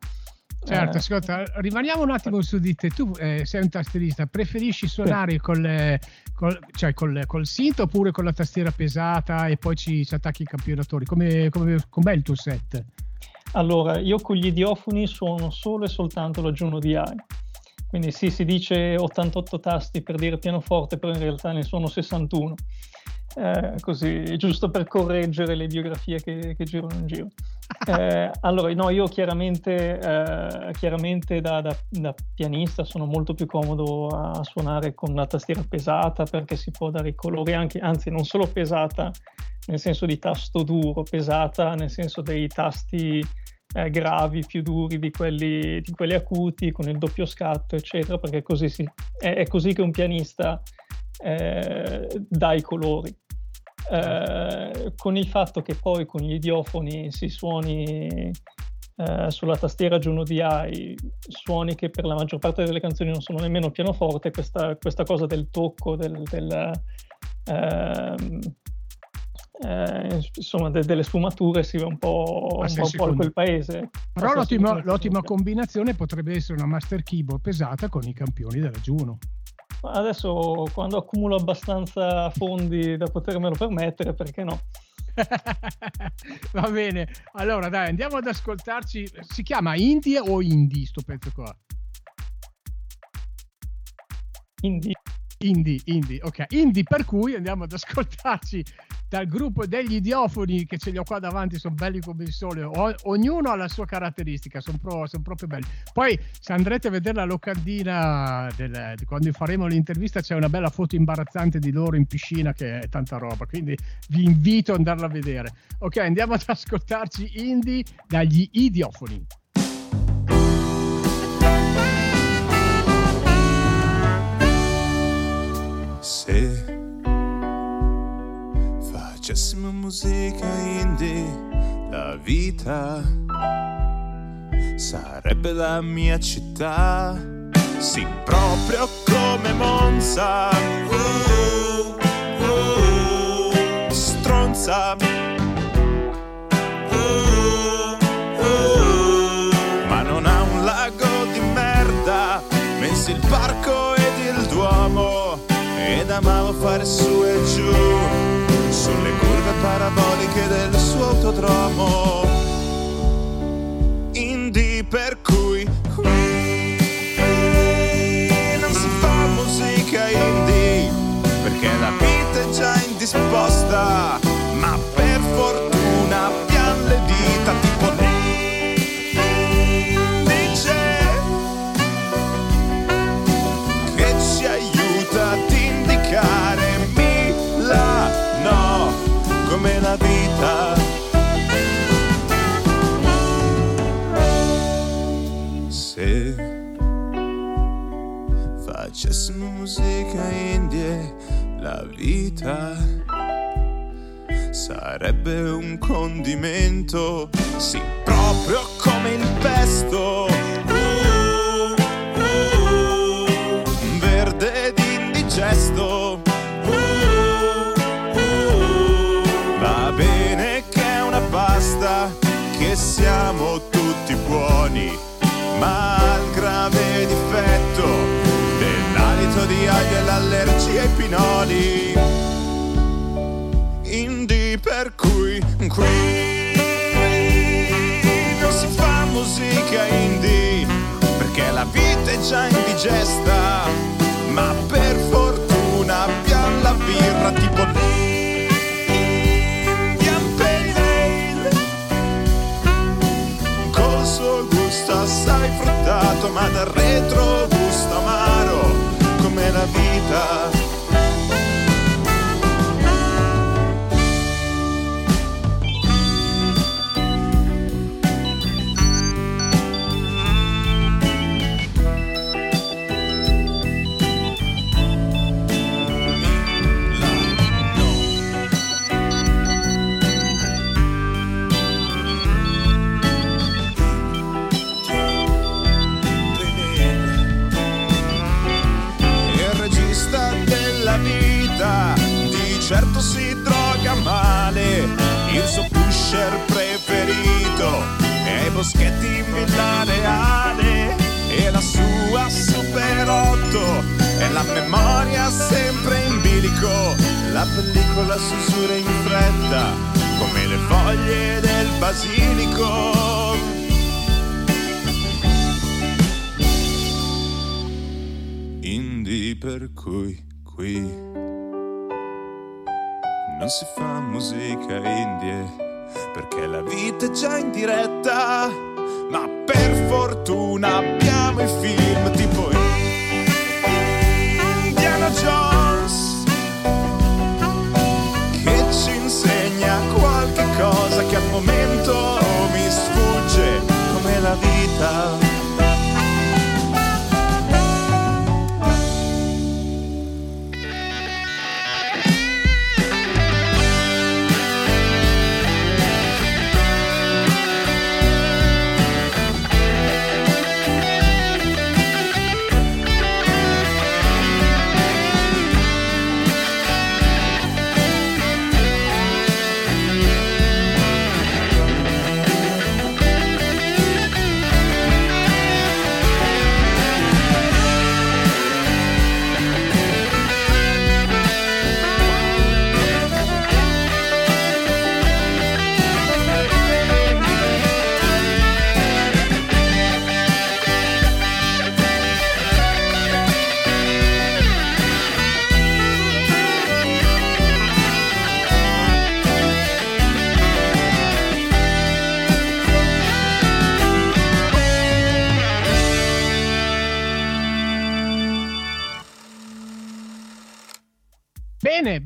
Certo, eh, ascolta, rimaniamo un attimo su di te. Tu eh, sei un tastierista, preferisci suonare sì. col, col, cioè col, col synth oppure con la tastiera pesata e poi ci, ci attacchi i campionatori? Come, come, com'è il tuo set? Allora, io con gli idiofoni suono solo e soltanto la Juno DI. Quindi sì, si dice 88 tasti per dire pianoforte, però in realtà ne sono 61. Eh, così, giusto per correggere le biografie che, che girano in giro. Eh, allora, no, io chiaramente, eh, chiaramente da, da, da, pianista sono molto più comodo a suonare con la tastiera pesata perché si può dare i colori anche, anzi non solo pesata nel senso di tasto duro, pesata nel senso dei tasti eh, gravi, più duri di quelli, di quelli, acuti, con il doppio scatto, eccetera, perché così si, è, è, così che un pianista eh, dà i colori. Eh, con il fatto che poi con gli idiofoni si suoni eh, sulla tastiera Juno DI, suoni che per la maggior parte delle canzoni non sono nemmeno pianoforte, questa, questa cosa del tocco, del, del, ehm, eh, insomma de- delle sfumature si va un po', un po', in quel paese. Però l'ottima, l'ottima combinazione potrebbe essere una Master Keyboard pesata con i campioni della Juno. Adesso quando accumulo abbastanza fondi da potermelo permettere, perché no? <laughs> Va bene, allora dai, andiamo ad ascoltarci. Si chiama Indie o Indie sto pezzo qua? Indie. Indie, indie, ok. Indie per cui andiamo ad ascoltarci dal gruppo degli idiofoni che ce li ho qua davanti, sono belli come il sole, o, ognuno ha la sua caratteristica, sono, pro, sono, proprio belli. Poi se andrete a vedere la locandina del, quando faremo l'intervista c'è una bella foto imbarazzante di loro in piscina che è tanta roba, quindi vi invito ad andarla a vedere. Ok, andiamo ad ascoltarci Indie dagli idiofoni. Facessimo musica indie, la vita sarebbe la mia città. Sì, proprio come Monza. Uh, uh, stronza. Uh, ma non ha un lago di merda, messi il parco ed il Duomo ed amavo fare su e giù paraboliche del suo autodromo. Musica indie, la vita sarebbe un condimento, sì, proprio come il pesto. Già indigesta ma per fortuna abbiamo la birra tipo l'Indian Pale Ale. Col suo gusto assai fruttato ma dal retro gusto amaro come la vita la memoria sempre in bilico. La pellicola susura in fretta come le foglie del basilico. Indie per cui qui non si fa musica indie perché la vita è già in diretta ma per fortuna abbiamo i film Jones che ci insegna qualche cosa che al momento mi sfugge come la vita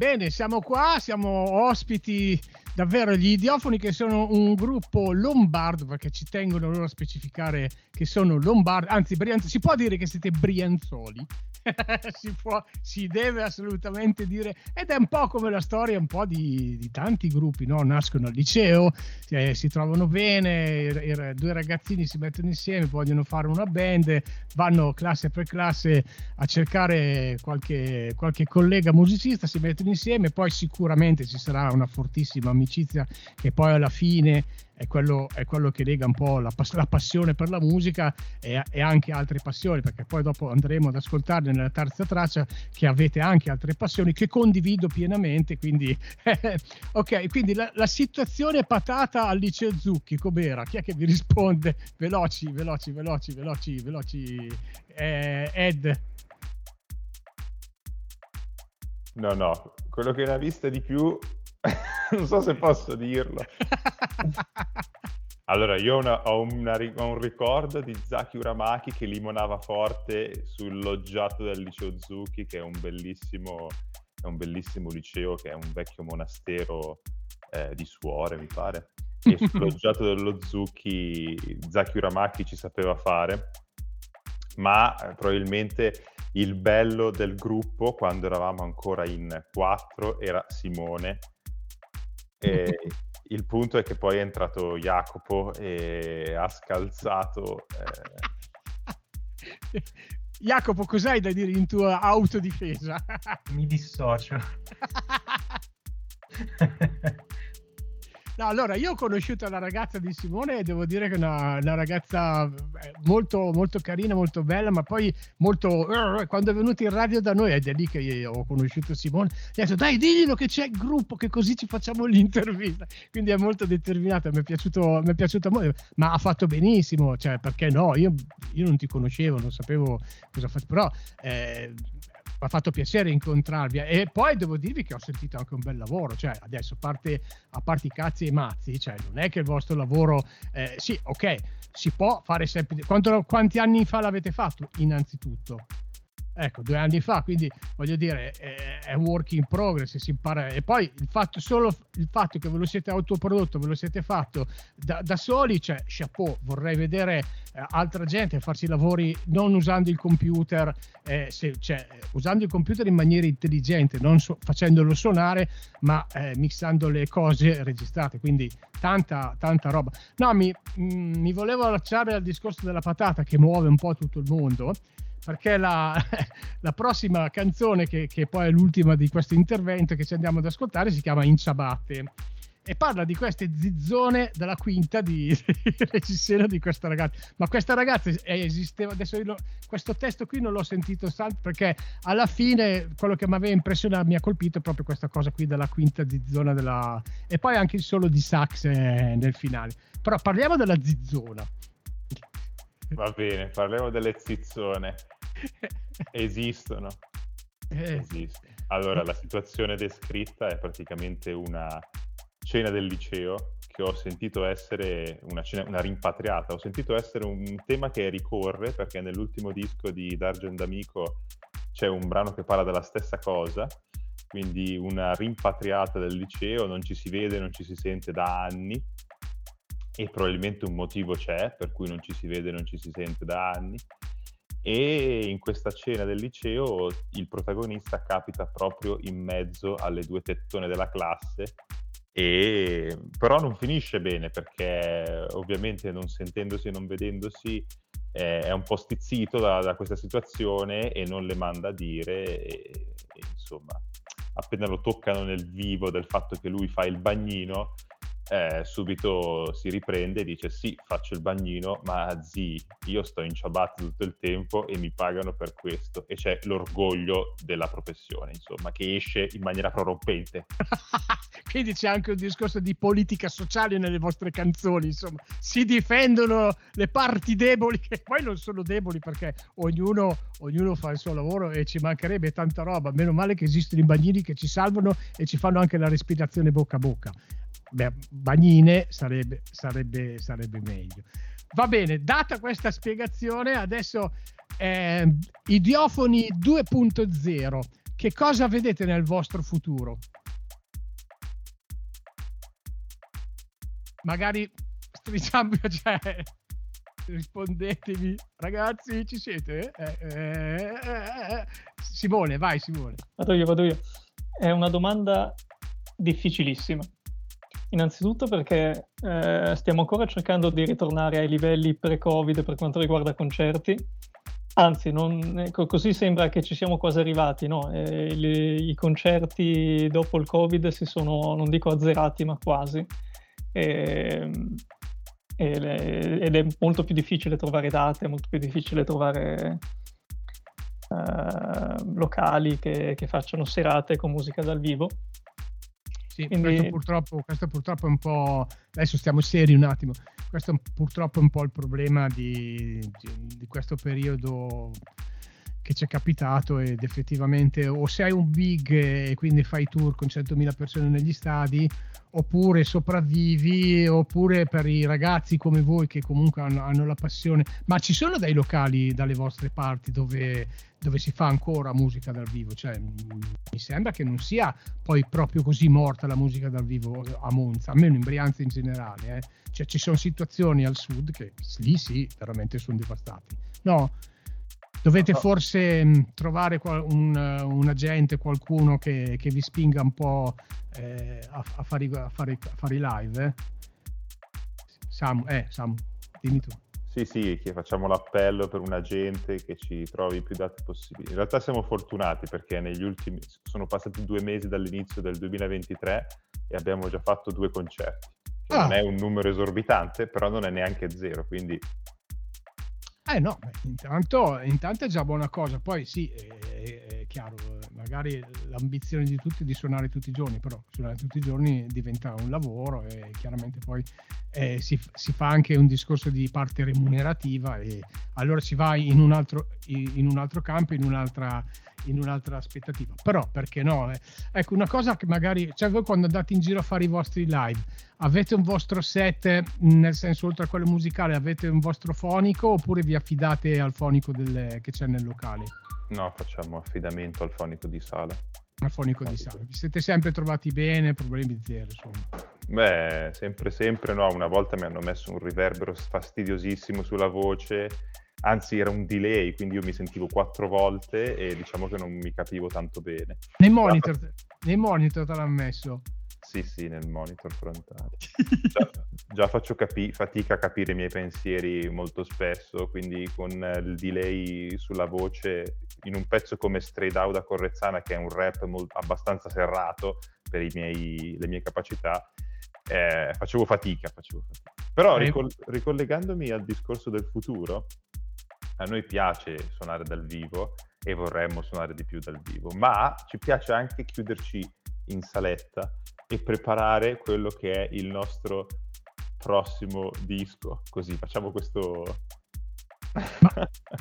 Bene, siamo qua, siamo ospiti davvero gli idiofoni che sono un gruppo lombardo perché ci tengono loro a specificare che sono lombardi, anzi si può dire che siete brianzoli <laughs> si, può, si deve assolutamente dire ed è un po' come la storia un po' di, di tanti gruppi no? nascono al liceo eh, si trovano bene i, i, due ragazzini si mettono insieme vogliono fare una band vanno classe per classe a cercare qualche, qualche collega musicista si mettono insieme poi sicuramente ci sarà una fortissima amicizia che poi alla fine è quello, è quello che lega un po' la, la passione per la musica e, e, anche altre passioni, perché poi dopo andremo ad ascoltarne nella terza traccia che avete anche altre passioni che condivido pienamente. Quindi, <laughs> ok, quindi la, la, situazione patata al liceo Zucchi, com'era? Chi è che vi risponde? Veloci, veloci, veloci, veloci, veloci. Eh, Ed. No, no, quello che ne ha vista di più <laughs> non so se posso dirlo. <laughs> Allora, io ho, una, ho, una, ho, un ricordo di Zaki Uramaki che limonava forte sul loggiato del liceo Zucchi, che è un bellissimo, è un bellissimo liceo, che è un vecchio monastero eh, di suore, mi pare. E sul <laughs> loggiato dello Zucchi Zaki Uramaki ci sapeva fare, ma eh, probabilmente il bello del gruppo, quando eravamo ancora in quattro, era Simone, e il punto è che poi è entrato Jacopo e ha scalzato. Eh... <laughs> Jacopo, cos'hai da dire in tua autodifesa? Mi dissocio. <laughs> No, allora io ho conosciuto la ragazza di Simone e devo dire che è una, una ragazza eh, molto, molto carina, molto bella, ma poi molto. Quando è venuta in radio da noi, ed è lì che ho conosciuto Simone, gli ha detto: Dai, diglielo che c'è il gruppo, che così ci facciamo l'intervista. Quindi è molto determinata, mi è piaciuto, mi è piaciuto molto, ma ha fatto benissimo, cioè perché no? Io, io non ti conoscevo, non sapevo cosa fare, però. Eh, ha fatto piacere incontrarvi e poi devo dirvi che ho sentito anche un bel lavoro, cioè adesso a parte, a parte i cazzi e i mazzi, cioè non è che il vostro lavoro, eh, sì ok, si può fare sempre, Quanto, quanti anni fa l'avete fatto innanzitutto? Ecco, due anni fa, quindi voglio dire, è, un work in progress, si impara. E poi il fatto, solo il fatto che ve lo siete autoprodotto, ve lo siete fatto da, da soli, cioè, chapeau, vorrei vedere eh, altra gente farsi lavori non usando il computer, eh, se, cioè, usando il computer in maniera intelligente, non so, facendolo suonare, ma eh, mixando le cose registrate, quindi tanta, tanta roba. No, mi, mh, mm, mi volevo allacciare al discorso della patata che muove un po' tutto il mondo perché la, <laughs> la prossima canzone, che, che, poi è l'ultima di questo intervento che ci andiamo ad ascoltare, si chiama In Ciabatte e parla di queste zizzone della quinta di, <laughs> regissione di questa ragazza. Ma questa ragazza esisteva, adesso io, questo testo qui non l'ho sentito tanto perché alla fine quello che mi aveva impressionato, mi ha colpito è proprio questa cosa qui della quinta zizzona della... e poi anche il solo di sax eh, nel finale. Però parliamo della zizzona. Va bene, parliamo delle zizzone. <laughs> Esistono. Eh. Esistono. Allora, la situazione descritta è praticamente una cena del liceo che ho sentito essere una, cena, una rimpatriata. Ho sentito essere un tema che ricorre perché nell'ultimo disco di Dargen D'Amico c'è un brano che parla della stessa cosa, quindi una rimpatriata del liceo, non ci si vede, non ci si sente da anni e probabilmente un motivo c'è per cui non ci si vede, non ci si sente da anni. E in questa cena del liceo il protagonista capita proprio in mezzo alle due tettone della classe e però non finisce bene perché ovviamente non sentendosi e non vedendosi eh, è un po' stizzito da, da, questa situazione e non le manda a dire e, e insomma appena lo toccano nel vivo del fatto che lui fa il bagnino eh, subito si riprende e dice sì, faccio il bagnino, ma zi, io sto in ciabatte tutto il tempo e mi pagano per questo. E c'è l'orgoglio della professione, insomma, che esce in maniera prorompente. <laughs> Quindi c'è anche un discorso di politica sociale nelle vostre canzoni, insomma, si difendono le parti deboli, che poi non sono deboli perché ognuno, ognuno fa il suo lavoro e ci mancherebbe tanta roba. Meno male che esistono i bagnini che ci salvano e ci fanno anche la respirazione bocca a bocca beh, bagnine sarebbe, sarebbe, sarebbe meglio. Va bene, data questa spiegazione, adesso eh, Idiofoni 2.0 che cosa vedete nel vostro futuro? Magari stringiamo, <laughs> cioè, rispondetemi, ragazzi, ci siete? Eh, eh, eh, Simone, vai Simone. Vado io, vado io. È una domanda difficilissima. Innanzitutto perché eh, stiamo ancora cercando di ritornare ai livelli pre-Covid per quanto riguarda concerti. Anzi, non, ecco, così sembra che ci siamo quasi arrivati, no? Eh, li, I concerti dopo il Covid si sono, non dico azzerati, ma quasi. E, ed è molto più difficile trovare date, è molto più difficile trovare uh, locali che, che, facciano serate con musica dal vivo. Sì, Quindi... questo, purtroppo, questo purtroppo è un po'... Adesso stiamo seri un attimo. Questo è purtroppo un po' il problema di, di, di questo periodo che ci è capitato ed effettivamente o sei un big e quindi fai tour con 100.000 persone negli stadi oppure sopravvivi oppure per i ragazzi come voi che comunque hanno, hanno la passione. Ma ci sono dei locali dalle vostre parti dove, dove si fa ancora musica dal vivo? Cioè mi sembra che non sia poi proprio così morta la musica dal vivo a Monza almeno in Brianza in generale eh. cioè ci sono situazioni al sud che lì sì veramente sono devastati. No Dovete forse mh, trovare un, un, agente, qualcuno che, che, vi spinga un po' eh, a, a, fare, a, fare, a, fare, i live. Eh? Samu, eh, Samu, dimmi tu. Sì, sì, che facciamo l'appello per un agente che ci trovi più date possibili. In realtà siamo fortunati perché negli ultimi, sono passati due mesi dall'inizio del 2023 e abbiamo già fatto due concerti. Ah. Non è un numero esorbitante, però non è neanche zero, quindi eh no, intanto, intanto, è già buona cosa, poi sì, è, è, chiaro, magari l'ambizione di tutti è di suonare tutti i giorni, però suonare tutti i giorni diventa un lavoro e chiaramente poi eh, si, si, fa anche un discorso di parte remunerativa e allora si va in un altro, in un altro campo, in un'altra, in un'altra aspettativa. Però perché no? Eh? Ecco, una cosa che magari, cioè voi quando andate in giro a fare i vostri live, avete un vostro set, nel senso oltre a quello musicale, avete un vostro fonico oppure vi affidate al fonico del, che c'è nel locale? No, facciamo affidamento al fonico di sala. Al fonico di sala. Vi siete sempre trovati bene, problemi zero, insomma. Beh, sempre sempre no, una volta mi hanno messo un riverbero fastidiosissimo sulla voce anzi era un delay, quindi io mi sentivo quattro volte e diciamo che non mi capivo tanto bene. Nei monitor, nei monitor te l'hanno messo? Sì, sì, nel monitor frontale. <laughs> già, già faccio capi- fatica a capire i miei pensieri molto spesso, quindi con il delay sulla voce, in un pezzo come Straight Out da Correzzana, che è un rap molto, abbastanza serrato per miei, le mie capacità, eh, facevo fatica, facevo fatica. Però ricol- ricollegandomi al discorso del futuro, a noi piace suonare dal vivo e vorremmo suonare di più dal vivo, ma ci piace anche chiuderci in saletta e preparare quello che è il nostro prossimo disco. Così facciamo questo.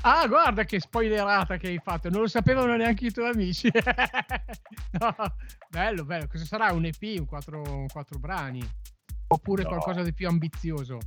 ah, guarda che spoilerata che hai fatto, non lo sapevano neanche i tuoi amici. <laughs> no, bello, bello. Cosa sarà un EP, un quattro, un quattro brani? Oppure no. qualcosa di più ambizioso?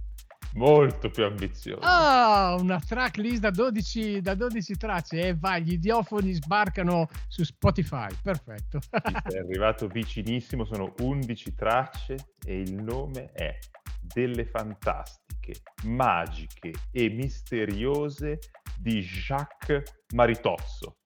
Molto più ambizioso. Ah, una tracklist da 12, da 12 tracce e vai, gli idiofoni sbarcano su Spotify. Perfetto. È <laughs> arrivato vicinissimo, sono 11 tracce e il nome è Delle fantastiche, magiche e misteriose di Jacques Maritozzo.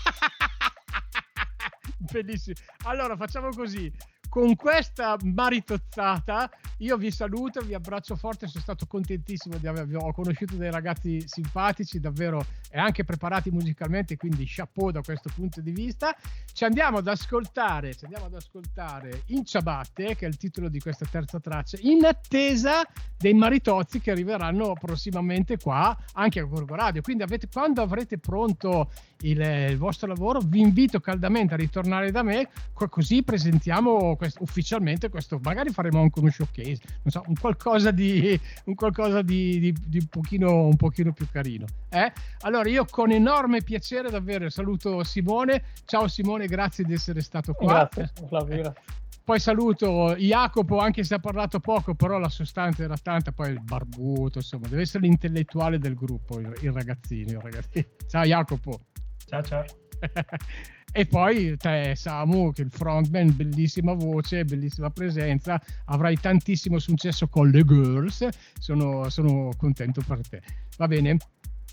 <laughs> Bellissimo. Allora facciamo così con questa maritozzata io vi saluto, vi abbraccio forte, sono stato contentissimo di avervi ho conosciuto dei ragazzi simpatici, davvero e anche preparati musicalmente, quindi chapeau da questo punto di vista. Ci andiamo ad ascoltare, ci andiamo ad ascoltare In Ciabatte, che è il titolo di questa terza traccia, in attesa dei maritozzi che arriveranno prossimamente qua anche a Gorgo Radio. Quindi avete, quando avrete pronto il, il, vostro lavoro, vi invito caldamente a ritornare da me, così presentiamo questo, ufficialmente questo, magari faremo anche uno showcase, non so, un qualcosa di, un, qualcosa di, di, di un, pochino, un, pochino, più carino. Eh? Allora io con enorme piacere davvero saluto Simone, ciao Simone, grazie di essere stato qua. Grazie, Flavio, eh. grazie. Poi saluto Jacopo, anche se ha parlato poco, però la sostanza era tanta, poi il barbuto, insomma, deve essere l'intellettuale del gruppo, il, il ragazzino. Il ragazzino. Ciao Jacopo. Ciao ciao. <laughs> E poi te, Samu, che il frontman, bellissima voce, bellissima presenza, avrai tantissimo successo con le girls. Sono, sono contento per te. Va bene?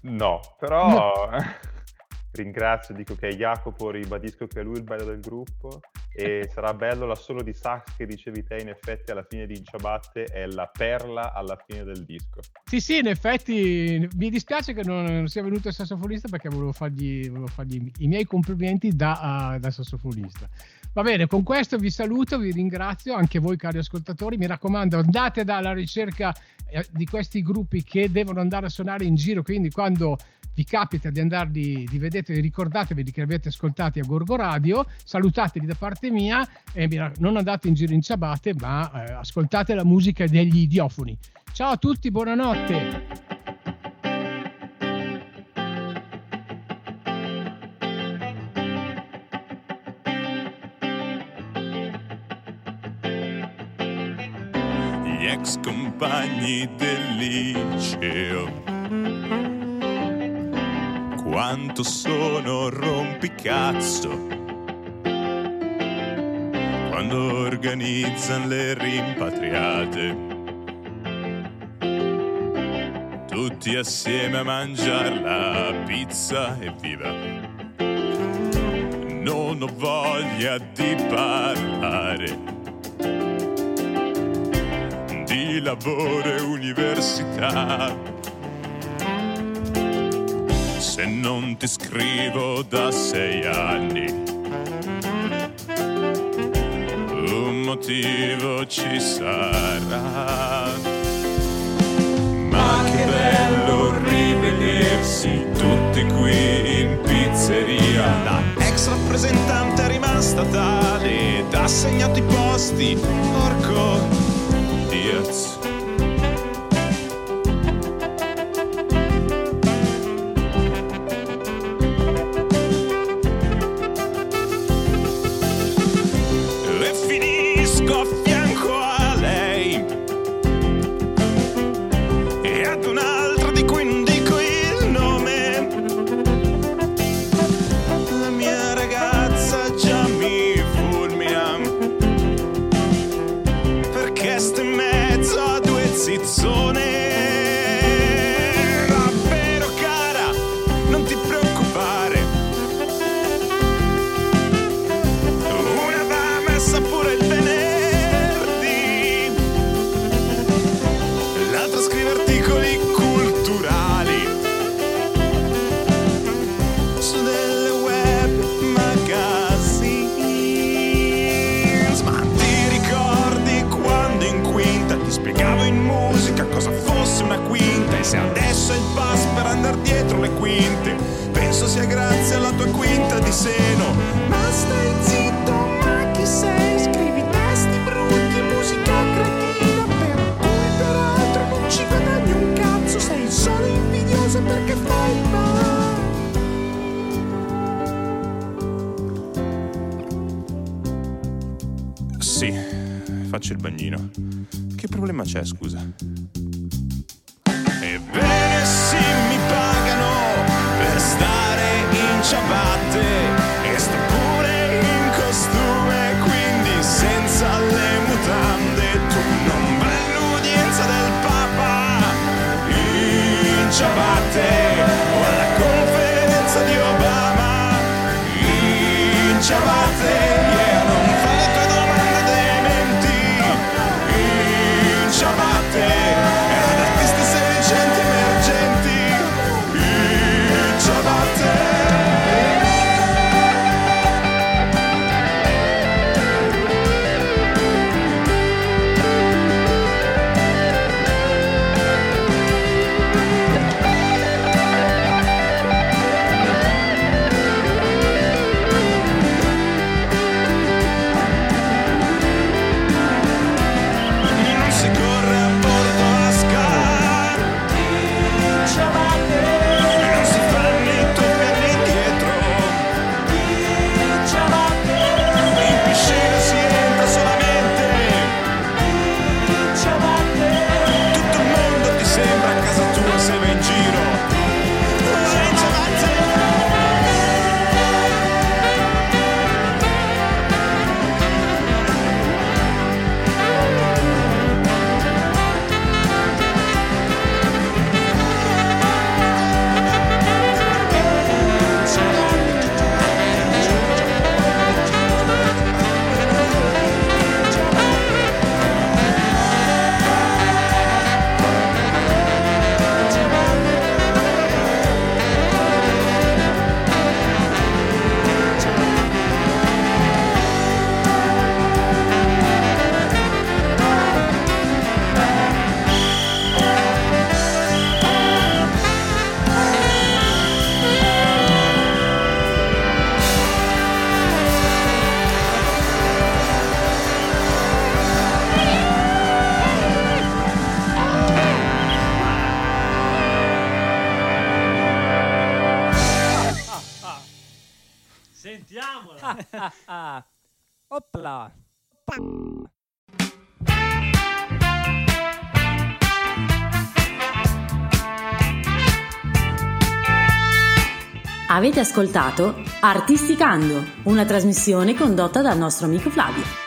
No, però no. <laughs> ringrazio, dico che è Jacopo, ribadisco che è lui il bello del gruppo e <laughs> sarà bello la solo di sax che dicevi te in effetti alla fine di Inciabatte è la perla alla fine del disco. Sì sì in effetti mi dispiace che non, non sia venuto il sassofonista perché volevo fargli, volevo fargli i miei complimenti da, uh, da sassofonista. Va bene, con questo vi saluto, vi ringrazio, anche voi cari ascoltatori, mi raccomando andate dalla ricerca eh, di questi gruppi che devono andare a suonare in giro, quindi quando vi capita di andarli, di vedete, ricordatevi che avete ascoltati a Gorgo Radio, salutateli da parte mia e non andate in giro in ciabatte, ma eh, ascoltate la musica degli idiofoni. Ciao a tutti, buonanotte! Gli ex compagni del liceo quanto sono rompicazzo quando organizzano le rimpatriate. Tutti assieme a mangiare la pizza e viva. Non ho voglia di parlare di lavoro e università se non ti scrivo da sei anni. Un motivo ci sarà. Ma che bello rivedersi tutti qui in pizzeria. La ex rappresentante è rimasta tale da segnato i posti. Porco Diaz. Ascoltato Artisticando, una trasmissione condotta dal nostro amico Flavio.